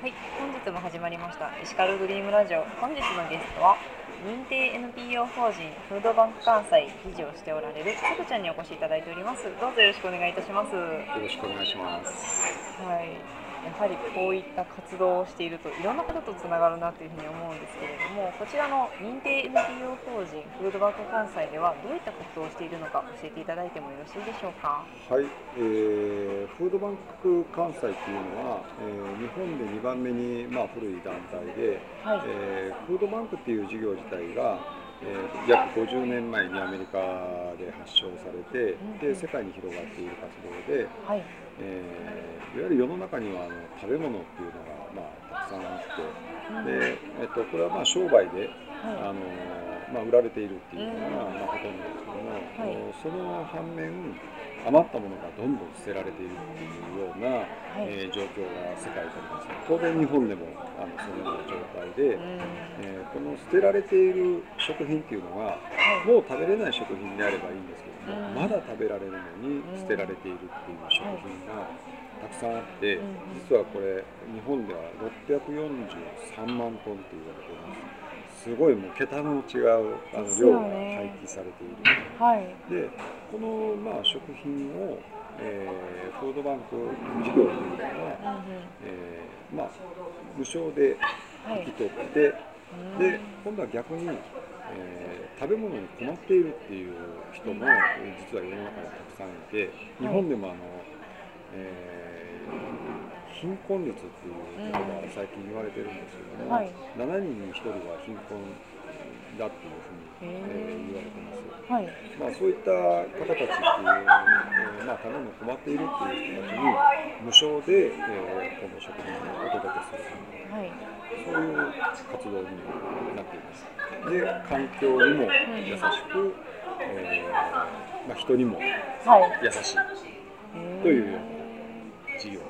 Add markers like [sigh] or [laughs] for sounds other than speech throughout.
はい、本日も始まりましたエシカルドリームラジオ。本日のゲストは認定 NPO 法人フードバンク関西理事をしておられるさくちゃんにお越しいただいております。どうぞよろしくお願いいたします。はよろしくお願いします。いやはりこういった活動をしているといろんな方とつながるなというふうに思うんですけれどもこちらの認定 NPO 法人フードバンク関西ではどういった活動をしているのか教えていただいてもよろしいでしょうか？はい、えーフードバンク関西っていうのは、えー日本で2番目に、まあ、古い団体で、はい、えーフードバンクっていう事業自体が、えー約50年前にアメリカで発祥されて、うん。で世界に広がっている活動で、はい、えーいわゆる世の中にはあの食べ物っていうのが、まあ、たくさんあってで、えっと、これはまあ商売ではあのまあ、売られているっていうのが、うんまあ、ほとんどですけども、その反面余ったものがどんどん捨てられているっていうような、い、はい、えー状況が世界であります当然日本でもあのそのような状態で、うん。えーこの捨てられている食品っていうのがはい。もう食べれない食品であればいいんですけども、うん。まだ食べられるのに捨てられているっていう食品がたくさんあって、うん実はこれ日本では643万トンって言われていますすごいもう桁の違うあの量がね廃棄されている。はい、でこのまあ食品を、えーフードバンク事業というのは、うんえーまあ、無償で引き、取って、うん。で今度は逆に、えー食べ物に困っているっていう人も、えー実は世の中にたくさんいて日本でもあの、えー貧困率っていうことが最近言われてるんですけども、はい。7人に1人は貧困だっていうふうに、えー言われてます。はい、まあ、そういった方たちっていう、えーまあ、食べ物に困っているっていう人たちに無償で、えーこの食品をお届けするはい、そういう活動になっています。で環境にも優しく、えーまあ、人にもはい、優しいへーというような事業。で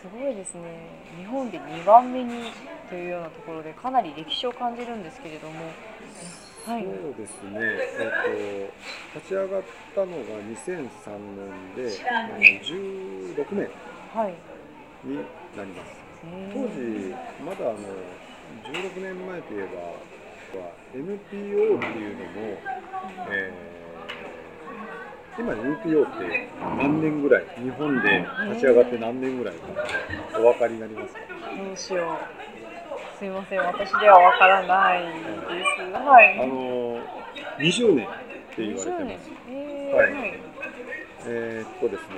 す。すごいですね。日本で2番目にというようなところでかなり歴史を感じるんですけれども、はい、そうですね、えっと立ち上がったのが2003年で、えー16年はい、になります。へー当時まだあの16年前といえばは NPO っていうのも、えー今 NPO って何年ぐらい日本で立ち上がって何年ぐらいかお分かりになりますか？どうしよう。すいません、私ではわからないです。はい。あの20年って言われてます。20年えーはいはい。えーっとですね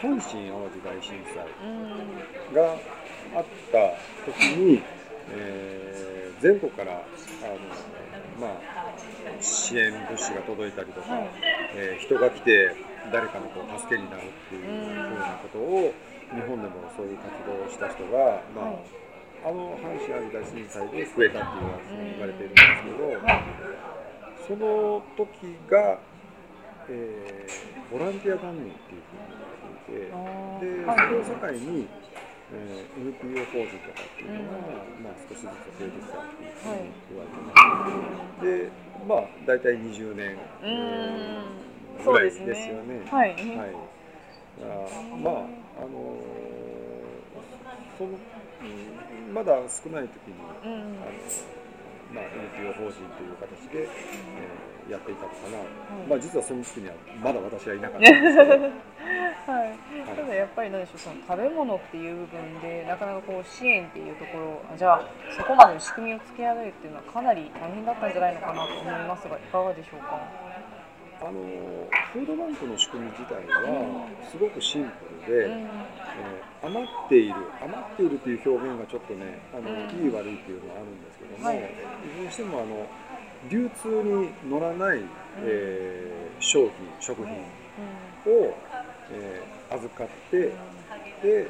阪神・淡路大震災うん、があった時に、えー全国からあの、まあ、支援物資が届いたりとか、はいえー人が来て誰かのこう助けになるっていううんふうなことを日本でもそういう活動をした人が、まあはいあの阪神・淡路大震災で増えたっていうふうに言われているんですけど、はい。その時が、えーボランティア団員っていうふうに言われていて。で、それを境に、えー NPO 法人とかっていうのが、まあ、少しずつ増えてきたっていうふうに言われてます。で、まあ、大体20年、ぐらいですよね。はい。はい。あまあ、あのーその、うんまだ少ない時に、うん。あのまあ、NPO 法人という形で、えーやっていたのかな、まあ、実はその時にはまだ私はいなかったんですけど、[laughs] はい、ただやっぱりなんでしょうその食べ物っていう部分でなかなかこう支援っていうところあじゃあそこまでの仕組みをつけ上げるっていうのはかなり大変だったんじゃないのかなと思いますがいかがでしょうか？あのフードバンクの仕組み自体はすごくシンプルで、うん。えー余っている余っているという表現がちょっとねあの、うん。いい悪いっていうのはあるんですけども、はい。い、ずれにしてもあの流通に乗らない、えー商品食品を、えー預かってで、え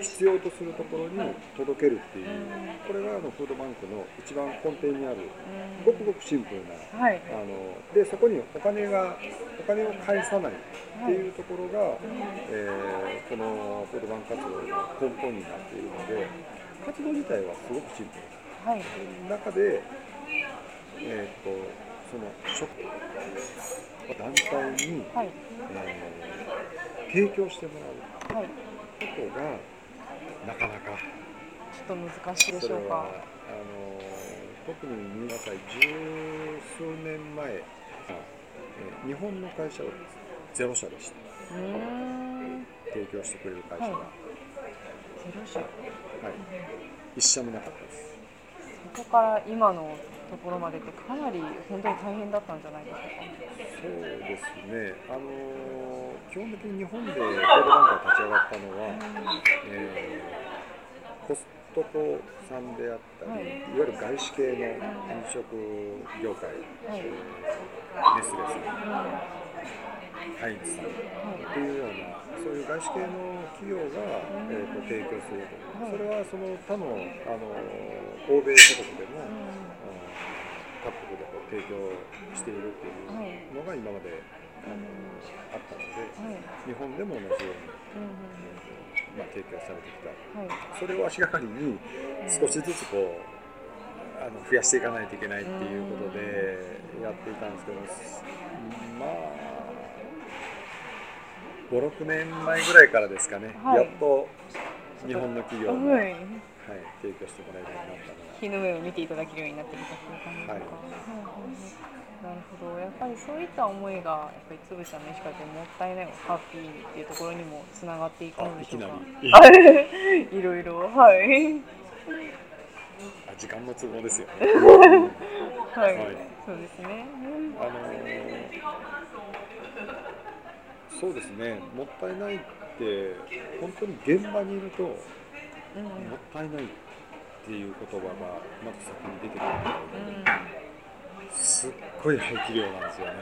ー必要とするところに届けるっていう、これがあのフードバンクの一番根底にあるごくごくシンプルなはい。あのでそこにお金がお金を返さないっていうところが、えーこのフードバンク活動の根本になっているので活動自体はすごくシンプル。はい。中で、えー、とその食団体に、はい。えー提供してもらう。はいことがなかなかちょっと難しいでしょうか。あの特に皆さん十数年前、えー日本の会社はゼロ社でした。提供してくれる会社が、ははいゼロ社。一社もなかったですそこから今のところまでってかなり本当に大変だったんじゃないでしょそうですねあの基本的に日本でコードバンクが立ち上がったのは、えーコストコさんであったり、はいい、わゆる外資系の飲食業界、はいネスレさんうか。ハイツさんうん。はい。というようなそういう外資系の企業が、えー、と提供するとそれはその他のあの欧米諸国でも、各国でこう提供しているっていうのが今まで、あのあったので。日本でも同じように、まあ、提供されてきた。それを足がかりに少しずつこうあの増やしていかないといけないっていうことでやっていたんですけどまあ56年前ぐらいからですかね、はいやっと日本の企業も、はいはい。提供してもらえるようになったのが日の目を見ていただけるようになってきたっていう感じですか。はいはいなるほど。やっぱりそういった思いがやっぱりつぶちゃんの石川県もったいないをハッピーにっていうところにもつながっていくんでしょうか。あ [laughs] いろいろはい。あ時間の都合ですよね。[laughs] はい。はいそうですね。あのーそうですね、もったいないって、本当に現場にいると、も。ったいないっていう言葉がまず先に出てくるので、すっごい排気量なんですよね。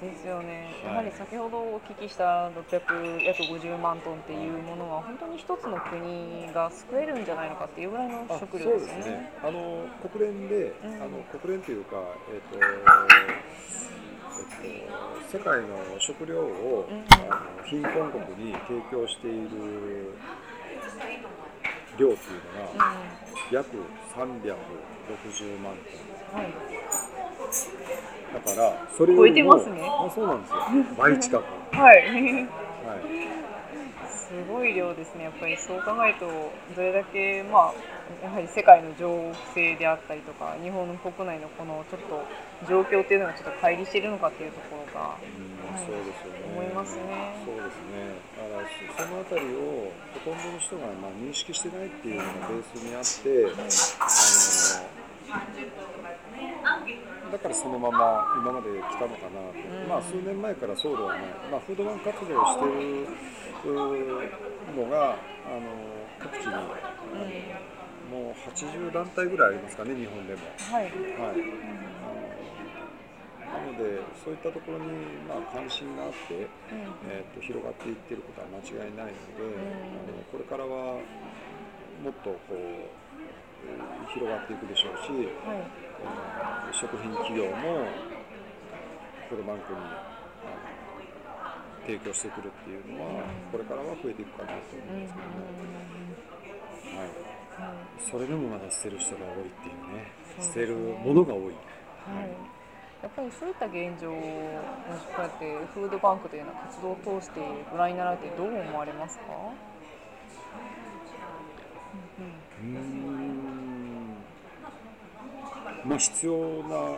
ですよね、はいやはり先ほどお聞きした600約50万トンっていうものは本当に一つの国が救えるんじゃないのかっていうぐらいのあ食料ですよね。ですね。あの国連で、うんあの国連というか、えっ、と、えっ、と世界の食料を、うんあの貧困国に提供している量っていうのが、約360万トン。はい、だからそれ超えてますねあそうなんですよ。倍近く。はい、はい。すごい量ですね、やっぱりそう考えると、どれだけ、まあ、やはり世界の情勢であったりとか、日本の国内のこのちょっと状況っていうのがちょっと乖離しているのかっていうところが、うんはいそうですよね。思いますねそうですね。だからそそのあたりをほとんどの人がまあ認識してないっていうのがベースにあって、あのだからそのまま今まで来たのかなと。うんまあ数年前からそうではない。まあフードバンク活動をしているうのがあの各地にもう80団体ぐらいありますかね日本でも。はい、はい。なのでそういったところにまあ関心があって。うんえー、と広がっていってることは間違いないので、あのこれからはもっとこうえー広がっていくでしょうし、食品企業もフードバンクに提供してくるっていうのは、これからは増えていくかなと思うんですけども、はい、はいそれでもまだ捨てる人が多いっていうね捨てるものが多い。はい、やっぱりそういった現状をこうやってフードバンクというような活動を通してご覧になられてどう思われますか、うんまあ必要な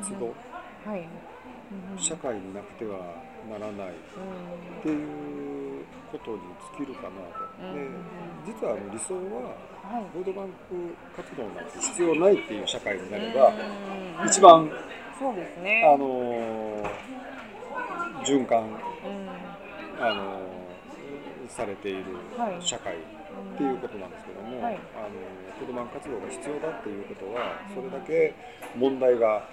活動、社会になくてはならないっていうことに尽きるかなと。で実は理想ははい。フードバンク活動なんて必要ないっていう社会になればうん。一番そうですね。あの循環うん。あのされているはい。社会っていうことなんですけども、はい。あのフードバンク活動が必要だっていうことはそれだけ問題が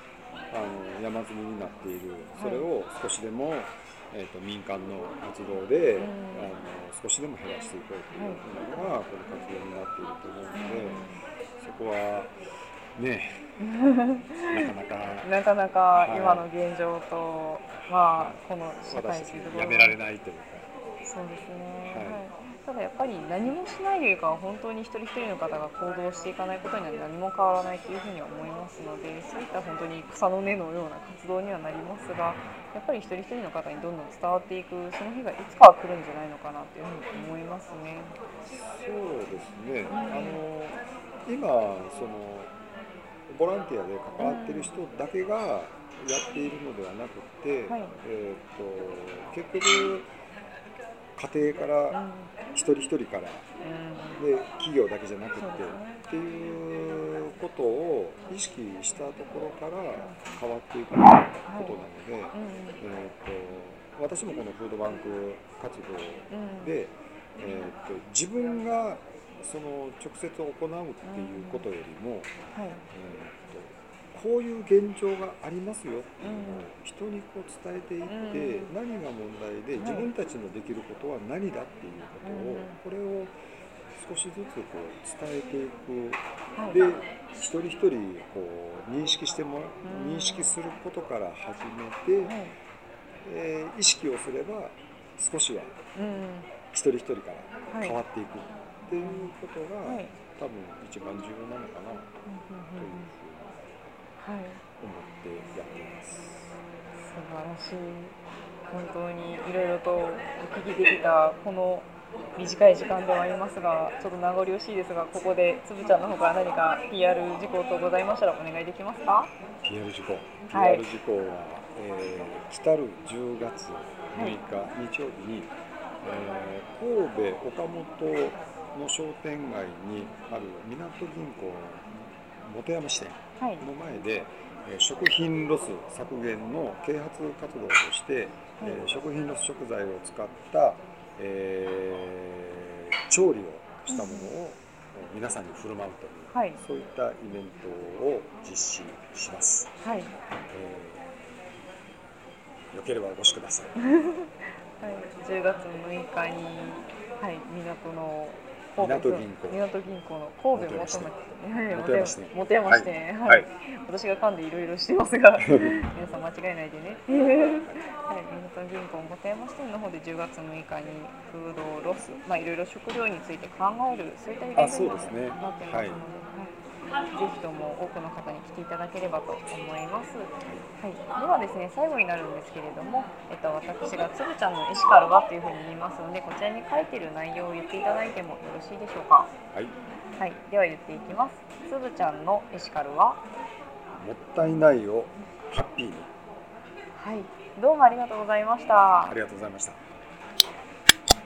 あの山積みになっている。それを少しでも、えー、と民間の活動で、うん。あの少しでも減らしていこうというのがこの活動になっていると思うので、そこはねなかなか [laughs] なかなかはい。今の現状と、まあこの社会私というところやめられないというか。そうですね、はい。はいただやっぱり何もしないよりかは本当に一人一人の方が行動していかないことには何も変わらないというふうには思いますのでそういった本当に草の根のような活動にはなりますがやっぱり一人一人の方にどんどん伝わっていくその日がいつかは来るんじゃないのかなというふうに思いますね。そうですね、あの今そのボランティアで関わってる人だけがやっているのではなくて、はい、えーと、結局家庭から一人一人から、うん、で企業だけじゃなくて、ね、っていうことを意識したところから変わっていくことなので、えーと、私もこのフードバンク活動で、うん、えーと自分がその直接行うっていうことよりも、はい。えーと、こういう現状がありますよっていうのを人にこう伝えていって、何が問題で自分たちのできることは何だっていうことを、これを少しずつこう伝えていく、で一人一人こう認識しても認識することから始めて、えー、意識をすれば少しは一人一人から変わっていく。っていうことが、はい、多分一番重要なのかなというふうに思ってやってます。素晴らしい。本当にいろいろとお聞きできたこの短い時間ではありますがちょっと名残惜しいですがここでつぶちゃんの方から何か PR 事項とございましたらお願いできますか？PR 事項 PR 事項は、えー、来たる10月6日、日曜日に、えー、神戸岡本の商店街にある港銀行本山支店の前で、はい、食品ロス削減の啓発活動として、はい、食品ロス食材を使った、えー、調理をしたものを皆さんに振る舞うという、はい、そういったイベントを実施します。はい。えー、よければお越しください。[laughs] はい、10月6日に、はい、港の港銀行。港銀行の神戸元山支店元山支店はい、私が噛んでいろいろしてますが。[laughs] 皆さん間違えないでね。[laughs] はい。港銀行元山支店の方で10月6日にフードロスまあいろいろ食料について考えるそういったイベントになってますので、はいぜひとも多くの方に来ていただければと思います。はい、ではですね最後になるんですけれども、えっと、私がつぶちゃんのエシカルはというふうに言いますのでこちらに書いている内容を言っていただいてもよろしいでしょうか。はい、はい、では言っていきます。つぶちゃんのエシカルは？もったいないをハッピーに。はい、どうもありがとうございました。ありがとうございました。